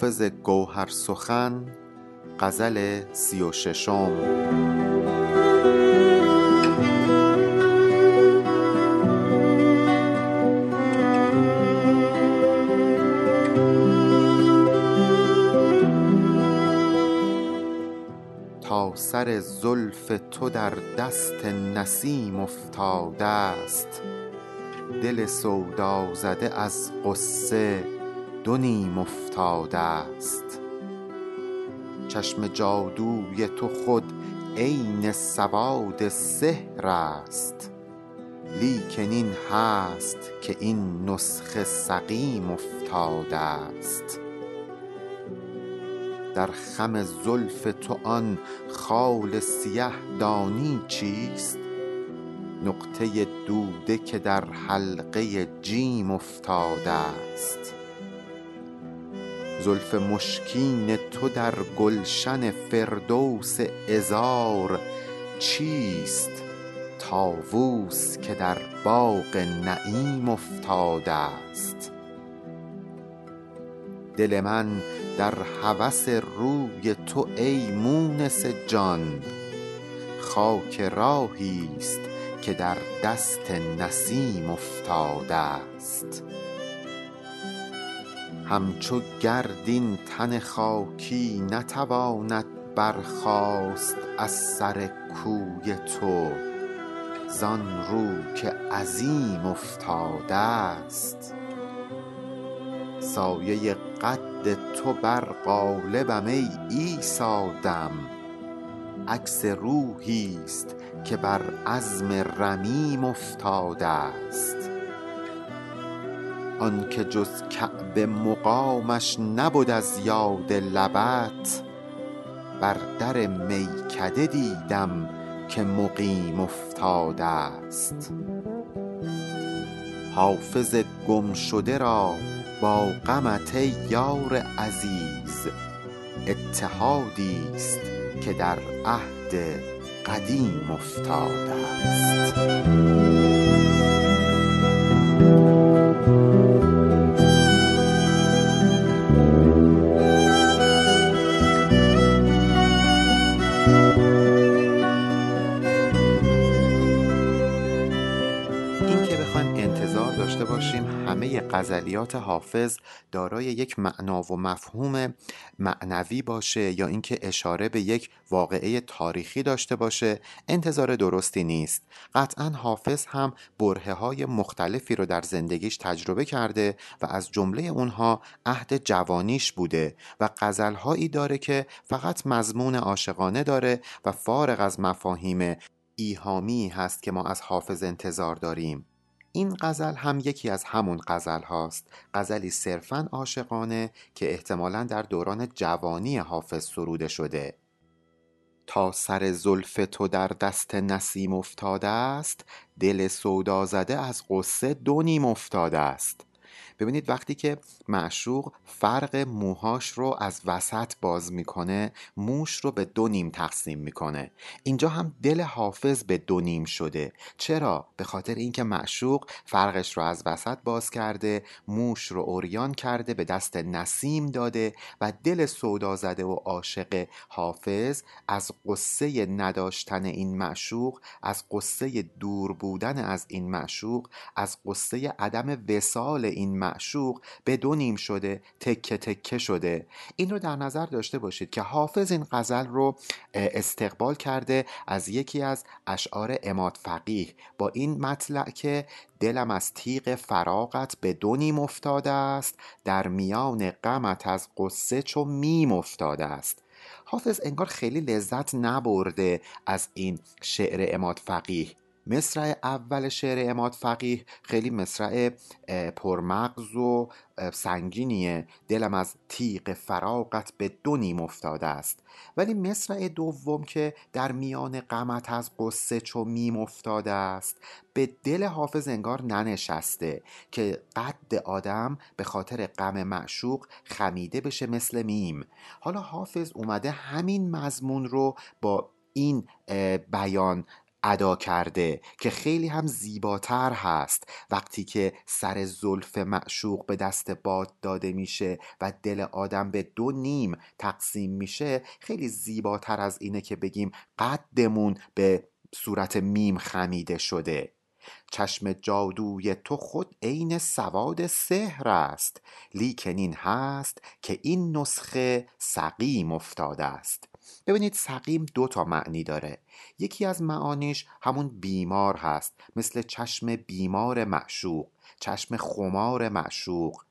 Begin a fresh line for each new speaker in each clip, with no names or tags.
حافظ گوهر سخن غزل سی و ششم. تا سر زلف تو در دست نسیم افتاده است. دل سودا زده از غصه دو نیم افتاده است. چشم جادوی تو خود عین سواد سحر است. لیکن این هست که این نسخه سقیم افتاده است. در خم زلف تو آن خال سیه دانی چیست؟ نقطه دوده که در حلقه جیم افتاده است. زلف مشکین تو در گلشن فردوس عذار چیست طاووس که در باغ نعیم افتاده است؟ دل من در هوس روی تو ای مونس جان خاک راهی است که در دست نسیم افتاده است. همچو گرد این تن خاکی نتواند برخاست از سر کوی تو. زان رو که عظیم افتاده است. سایه قد تو بر قالبم ای عیسی دم عکس روحی است که بر عظم رمیم افتاده است. آن که جز کعبه مقامش نبد از یاد لبت بر در میکده دیدم که مقیم افتاده است. حافظ گمشده را با غمت ای یار عزیز اتحادی است که در عهد قدیم افتاده است. غزلیات حافظ دارای یک معنا و مفهوم معنوی باشه یا اینکه اشاره به یک واقعه تاریخی داشته باشه انتظار درستی نیست. قطعا حافظ هم بره های مختلفی رو در زندگیش تجربه کرده و از جمله اونها عهد جوانیش بوده و غزلهایی داره که فقط مضمون عاشقانه داره و فارغ از مفاهیم ایهامی هست که ما از حافظ انتظار داریم. این غزل هم یکی از همون غزل هاست غزلی صرفا عاشقانه که احتمالا در دوران جوانی حافظ سروده شده. تا سر زلف تو در دست نسیم افتاده است دل سودا زده از قصه دو نیم افتاده است. ببینید وقتی که معشوق فرق موهاش رو از وسط باز می‌کنه موش رو به دو نیم تقسیم می‌کنه. اینجا هم دل حافظ به دو نیم شده. چرا؟ به خاطر اینکه معشوق فرقش رو از وسط باز کرده موش رو اوریان کرده به دست نسیم داده و دل سودا زده و عاشق حافظ از قصه نداشتن این معشوق از قصه دور بودن از این معشوق از قصه عدم وسال این معشوق به دو نیم شده تکه تکه شده. این رو در نظر داشته باشید که حافظ این غزل رو استقبال کرده از یکی از اشعار اماد فقیه. با این مطلع که دلم از تیغ فراغت به دو نیم افتاده است در میان غمت از قصه چو میم افتاده است. حافظ انگار خیلی لذت نبرده از این شعر اماد فقیه. مصرع اول شعر اماد فقیه خیلی مصرع پرمغز و سنگینیه. دلم از تیغ فراغت به دو نیم افتاده است. ولی مصرع دوم که در میان غمت از قصه چو میم افتاده است به دل حافظ انگار ننشسته که قد آدم به خاطر غم معشوق خمیده بشه مثل میم. حالا حافظ اومده همین مضمون رو با این بیان ادا کرده که خیلی هم زیباتر هست. وقتی که سر زلف معشوق به دست باد داده میشه و دل آدم به دو نیم تقسیم میشه خیلی زیباتر از اینه که بگیم قدمون به صورت میم خمیده شده. چشم جادوی تو خود عین سواد سحر است. لیکن این هست که این نسخه سقیم افتاده است. ببینید سقیم دو تا معنی داره. یکی از معانیش همون بیمار هست مثل چشم بیمار معشوق چشم خمار معشوق.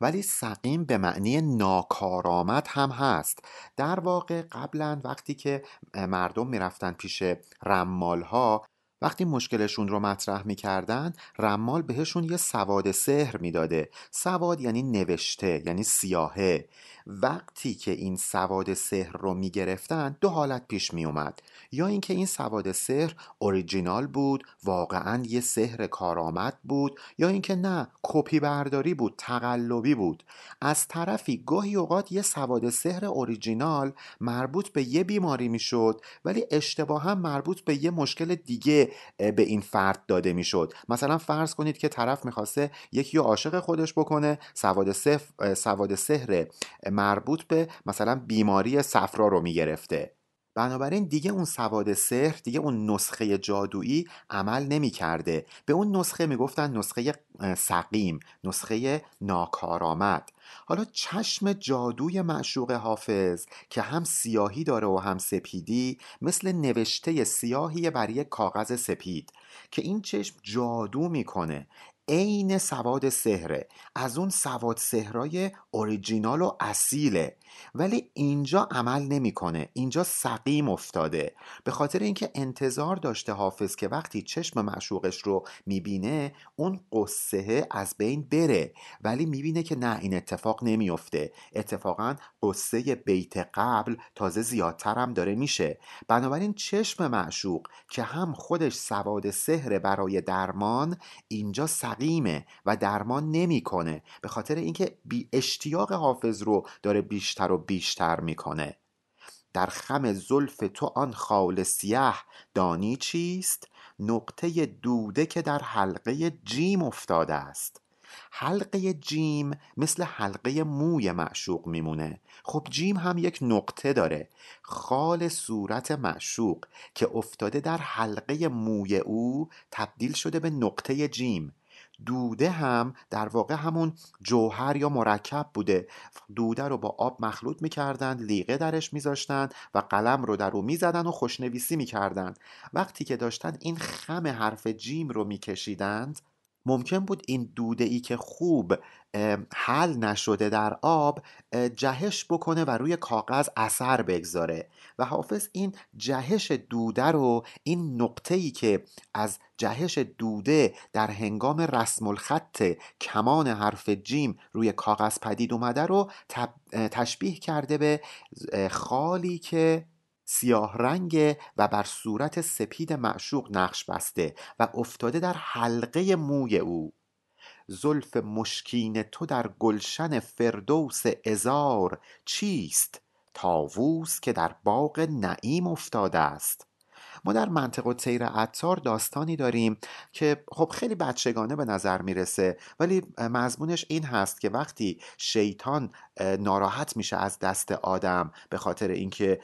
ولی سقیم به معنی ناکارآمد هم هست. در واقع قبلا وقتی که مردم می‌رفتن پیش رمال ها وقتی مشکلشون رو مطرح می‌کردن رمال بهشون یه سواد سحر می‌داده. سواد یعنی نوشته یعنی سیاهه. وقتی که این سواد سحر رو می‌گرفتن دو حالت پیش میومد یا اینکه این سواد سحر اوریجینال بود واقعا یه سحر کارآمد بود یا اینکه نه کپی برداری بود تقلبی بود. از طرفی گاهی اوقات یه سواد سحر اوریجینال مربوط به یه بیماری می‌شد ولی اشتباه هم مربوط به یه مشکل دیگه به این فرد داده می‌شد. مثلا فرض کنید که طرف می‌خواسته یکی عاشق خودش بکنه سواد سحر سواد سحر مربوط به مثلا بیماری صفرا رو می‌گرفته. بنابراین دیگه اون سواد سحر دیگه اون نسخه جادویی عمل نمی کرده به اون نسخه می‌گفتن نسخه سقیم نسخه ناکارآمد. حالا چشم جادوی معشوق حافظ که هم سیاهی داره و هم سپیدی مثل نوشته سیاهی بر یک کاغذ سپید که این چشم جادو می‌کنه. عین سواد سهره از اون سواد سهرای اوریجینال و اصیله. ولی اینجا عمل نمی‌کنه. اینجا سقیم افتاده. به خاطر اینکه انتظار داشته حافظ که وقتی چشم معشوقش رو می‌بینه اون قصه از بین بره. ولی می‌بینه که نه این اتفاق نمیافته. اتفاقا قصه بیت قبل تازه زیادتر هم داره میشه. بنابراین چشم معشوق که هم خودش سواد سهر برای درمان اینجا سقیمه و درمان نمی‌کنه به خاطر اینکه بی اشتیاق حافظ رو داره بیشتر و بیشتر می‌کنه. در خم زلف تو آن خال سیاه دانی چیست؟ نقطه دوده که در حلقه جیم افتاده است. حلقه جیم مثل حلقه موی معشوق میمونه. خب جیم هم یک نقطه داره. خال صورت معشوق که افتاده در حلقه موی او تبدیل شده به نقطه جیم. دوده هم در واقع همون جوهر یا مرکب بوده. دوده رو با آب مخلوط می‌کردند لیقه درش میذاشتند و قلم رو در رو می‌زدن و خوشنویسی می‌کردند. وقتی که داشتن این خم حرف جیم رو میکشیدند ممکن بود این دوده ای که خوب حل نشده در آب جهش بکنه و روی کاغذ اثر بگذاره. و حافظ این جهش دوده رو این نقطه ای که از جهش دوده در هنگام رسم الخط کمان حرف جیم روی کاغذ پدید اومده رو تشبیه کرده به خالی که سیاه رنگ و بر صورت سپید معشوق نقش بسته و افتاده در حلقه موی او. زلف مشکین تو در گلشن فردوس ازار چیست؟ تاووس که در باغ نعیم افتاده است. ما در منطقه تیر عطار داستانی داریم که خب خیلی بچگانه به نظر می‌رسه ولی مضمونش این هست که وقتی شیطان ناراحت میشه از دست آدم به خاطر اینکه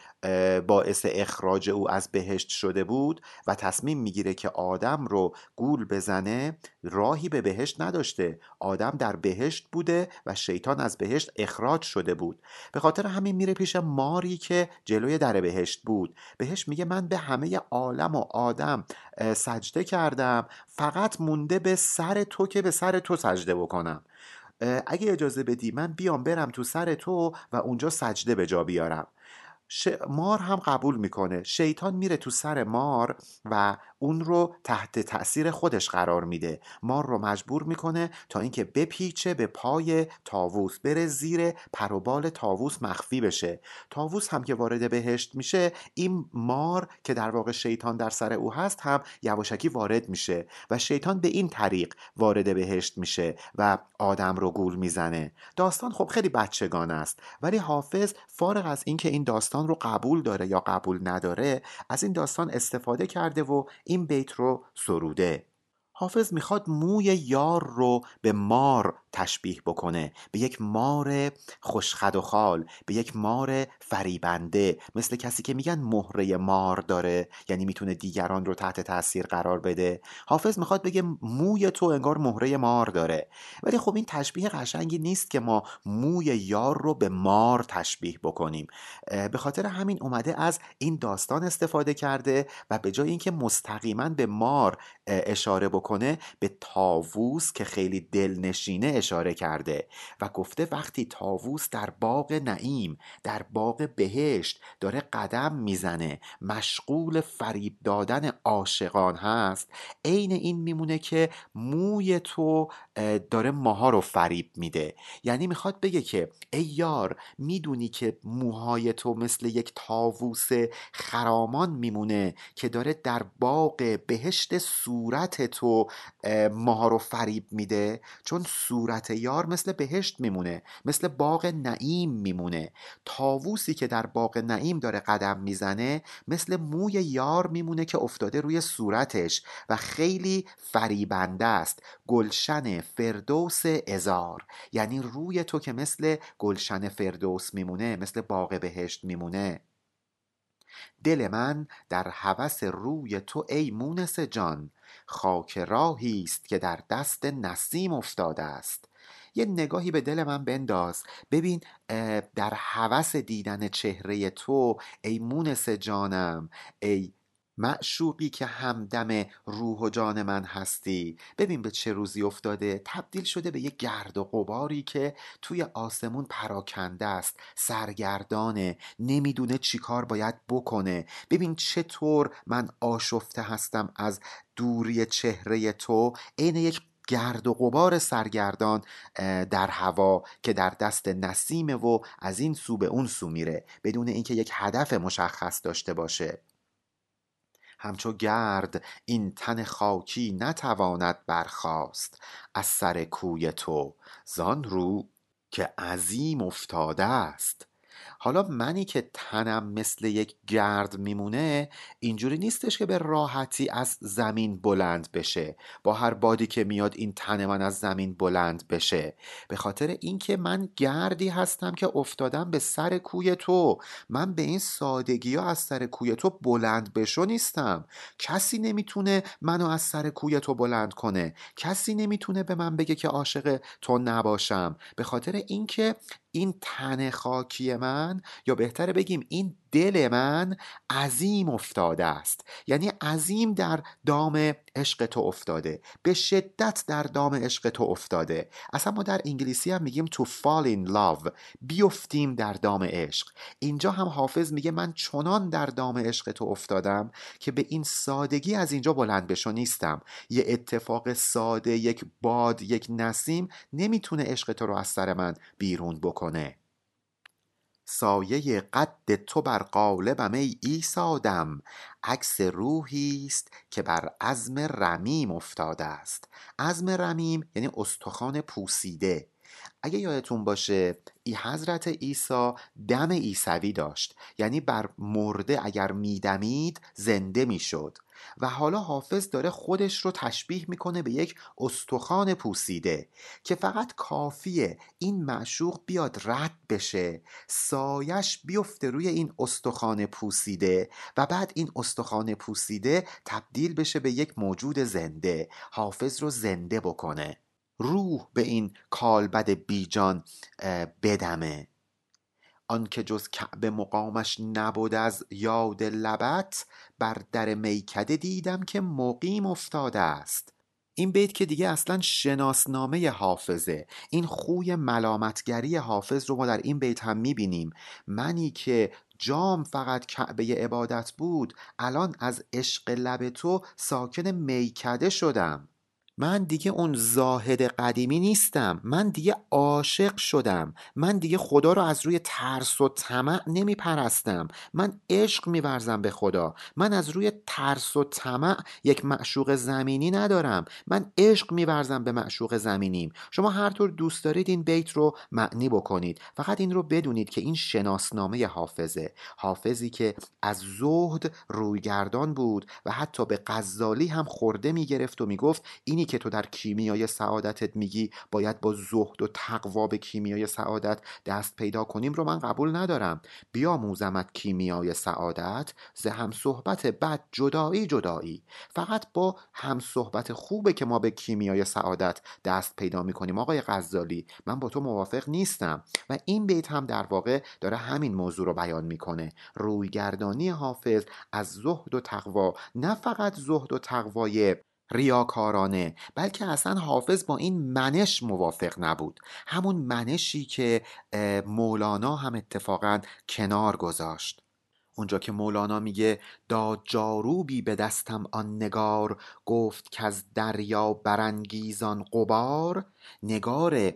باعث اخراج او از بهشت شده بود و تصمیم می‌گیره که آدم رو گول بزنه راهی به بهشت نداشته. آدم در بهشت بوده و شیطان از بهشت اخراج شده بود. به خاطر همین میره پیش ماری که جلوی در بهشت بود. بهش میگه من به همه عالم و آدم سجده کردم. فقط مونده به سر تو که به سر تو سجده بکنم. اگه اجازه بدی من بیام برم تو سر تو و اونجا سجده به جا بیارم. مار هم قبول می‌کنه. شیطان میره تو سر مار و اون رو تحت تاثیر خودش قرار میده. مار رو مجبور می‌کنه تا اینکه بپیچه به پای تاووس بره زیر پروبال تاووس مخفی بشه. تاووس هم که وارد بهشت میشه این مار که در واقع شیطان در سر او هست هم یواشکی وارد میشه و شیطان به این طریق وارد بهشت میشه و آدم رو گول می‌زنه. داستان خب خیلی بچگان است ولی حافظ فارغ از اینکه این داستان رو قبول داره یا قبول نداره از این داستان استفاده کرده و این بیت رو سروده. حافظ می‌خواد موی یار رو به مار تشبیه بکنه به یک مار خوشخد و خال به یک مار فریبنده. مثل کسی که میگن مهره مار داره یعنی می‌تونه دیگران رو تحت تاثیر قرار بده. حافظ می‌خواد بگه موی تو انگار مهره مار داره. ولی خب این تشبیه قشنگی نیست که ما موی یار رو به مار تشبیه بکنیم. به خاطر همین اومده از این داستان استفاده کرده و به جای اینکه مستقیما به مار اشاره بکنه به تاووس که خیلی دلنشینه اشاره کرده و گفته وقتی تاووس در باغ نعیم در باغ بهشت داره قدم می‌زنه مشغول فریب دادن عاشقان هست عین این میمونه که موی تو داره ماها رو فریب میده. یعنی می‌خواد بگه که ای یار می‌دونی که موهای تو مثل یک تاووس خرامان میمونه که داره در باغ بهشت صورت تو ماها رو فریب میده؟ چون صورت یار مثل بهشت میمونه مثل باغ نعیم میمونه. تاووسی که در باغ نعیم داره قدم می‌زنه مثل موی یار میمونه که افتاده روی صورتش و خیلی فریبنده است. گلشن فردوس ازار یعنی روی تو که مثل گلشن فردوس میمونه مثل باغ بهشت میمونه. دل من در هوس روی تو ای مونس جان خاک راهی است که در دست نسیم افتاده است. یه نگاهی به دل من بنداز. ببین در هوس دیدن چهره تو ای مونس جانم ای معشوقی که همدم روح و جان من هستی. ببین به چه روزی افتاده. تبدیل شده به یک گرد و غباری که توی آسمون پراکنده است. سرگردانه نمی‌دونه چی کار باید بکنه. ببین چطور من آشفته هستم از دوری چهره تو. عین یک گرد و غبار سرگردان در هوا که در دست نسیمه و از این سو به اون سو میره. بدون اینکه یک هدف مشخص داشته باشه. همچو گرد این تن خاکی نتواند برخاست از سر کوی تو زان رو که عظیم افتاده است. حالا منی که تنم مثل یک گرد میمونه اینجوری نیستش که به راحتی از زمین بلند بشه. با هر بادی که میاد این تن من از زمین بلند بشه. به خاطر اینکه من گردی هستم که افتادم به سر کوی تو. من به این سادگی ها از سر کوی تو بلند بشو نیستم. کسی نمی‌تونه منو از سر کوی تو بلند کنه. کسی نمی‌تونه به من بگه که عاشق تو نباشم. به خاطر اینکه این تن خاکی من یا بهتره بگیم این دل من عظیم افتاده است. یعنی عظیم در دام عشق تو افتاده. به شدت در دام عشق تو افتاده. اصلا ما در انگلیسی هم میگیم to fall in love بیفتیم در دام عشق. اینجا هم حافظ میگه من چنان در دام عشق تو افتادم که به این سادگی از اینجا بلند بشو نیستم. یه اتفاق ساده یک باد یک نسیم نمی‌تونه عشق تو رو از سر من بیرون بکنه. سایه قد تو بر قالبم ای ایسادم عکس روحی است که بر عزم رمیم افتاده است. عزم رمیم یعنی استخوان پوسیده. اگه یادتون باشه ای حضرت عیسی دم عیسوی داشت. یعنی بر مرده اگر میدمید زنده می‌شد. و حالا حافظ داره خودش رو تشبیه می‌کنه به یک استخوان پوسیده که فقط کافیه این معشوق بیاد رد بشه سایش بیفته روی این استخوان پوسیده و بعد این استخوان پوسیده تبدیل بشه به یک موجود زنده حافظ رو زنده بکنه. روح به این کالبد بیجان بدمه. آنکه جز کعبه مقامش نبود از یاد لبت بر در میکده دیدم که مقیم افتاده است. این بیت که دیگه اصلا شناسنامه حافظه. این خوی ملامتگری حافظ رو ما در این بیت هم می‌بینیم. منی که جام فقط کعبه عبادت بود الان از عشق لب تو ساکن میکده شدم. من دیگه اون زاهد قدیمی نیستم. من دیگه عاشق شدم. من دیگه خدا رو از روی ترس و طمع نمی پرستم من عشق میورزم به خدا. من از روی ترس و طمع یک معشوق زمینی ندارم. من عشق میورزم به معشوق زمینیم. شما هر طور دوست دارید این بیت رو معنی بکنید. فقط این رو بدونید که این شناسنامه حافظه. حافظی که از زهد رویگردان بود و حتی به غزالی هم خورده می‌گرفت و می‌گفت اینی که تو در کیمیای سعادتت میگی باید با زهد و تقوا به کیمیای سعادت دست پیدا کنیم رو من قبول ندارم. بیاموزمت کیمیای سعادت ز هم صحبت بد جدایی جدایی. فقط با هم صحبت خوبه که ما به کیمیای سعادت دست پیدا می‌کنیم. آقای غزالی من با تو موافق نیستم و این بیت هم در واقع داره همین موضوع رو بیان می‌کنه. رویگردانی حافظ از زهد و تقوا نه فقط زهد و تقوای ریاکارانه بلکه اصلا حافظ با این منش موافق نبود. همون منشی که مولانا هم اتفاقا کنار گذاشت. اونجا که مولانا میگه داد جاروبی به دستم آن نگار گفت که از دریا برانگیزان قبار نگار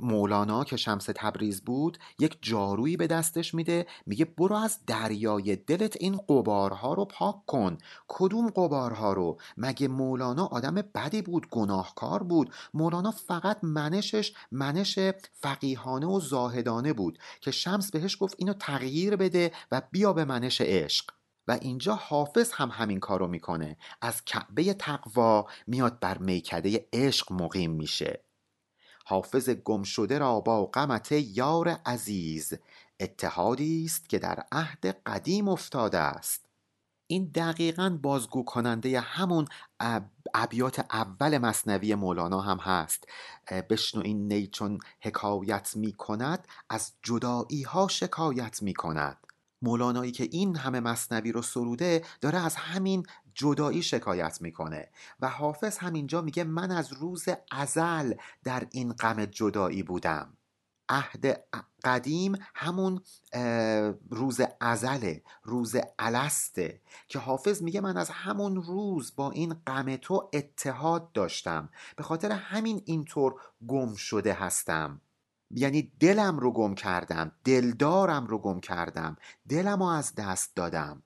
مولانا که شمس تبریز بود یک جارویی به دستش میده میگه برو از دریای دلت این قبارها رو پاک کن. کدوم قبارها رو؟ مگه مولانا آدم بدی بود گناهکار بود؟ مولانا فقط منشش منش فقیهانه و زاهدانه بود که شمس بهش گفت اینو تغییر بده و بیا به منش عشق. و اینجا حافظ هم همین کارو می‌کنه. از کعبه تقوا میاد بر میکده عشق مقیم میشه. حافظ گم شده را با غمت یار عزیز اتحادی است که در عهد قدیم افتاده است. این دقیقا بازگو کننده همون ابیات اول مصنوی مولانا هم هست. بشنو این نی چون حکایت می کند از جدایی ها شکایت می کند مولانایی که این همه مصنوی رو سروده داره از همین جدایی شکایت می‌کنه و حافظ همینجا میگه من از روز ازل در این غم جدایی بودم. عهد قدیم همون روز ازله روز السته که حافظ میگه من از همون روز با این غم تو اتحاد داشتم. به خاطر همین اینطور گم شده هستم. یعنی دلم رو گم کردم دلدارم رو گم کردم دلم رو از دست دادم.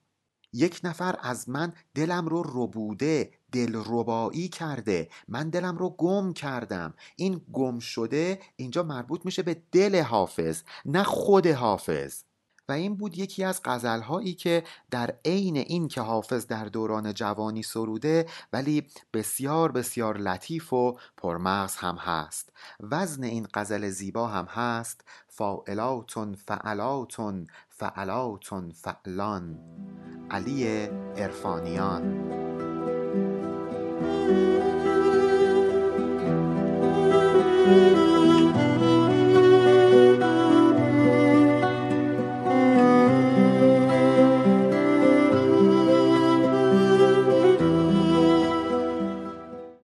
یک نفر از من دلم رو ربوده دل ربایی کرده. من دلم رو گم کردم. این گم شده اینجا مربوط میشه به دل حافظ نه خود حافظ. و این بود یکی از غزلهایی که در عین این که حافظ در دوران جوانی سروده ولی بسیار بسیار لطیف و پرمغز هم هست. وزن این غزل زیبا هم هست فاعلاتون فعلاتون فعلاتون فعلان. علی ارفانیان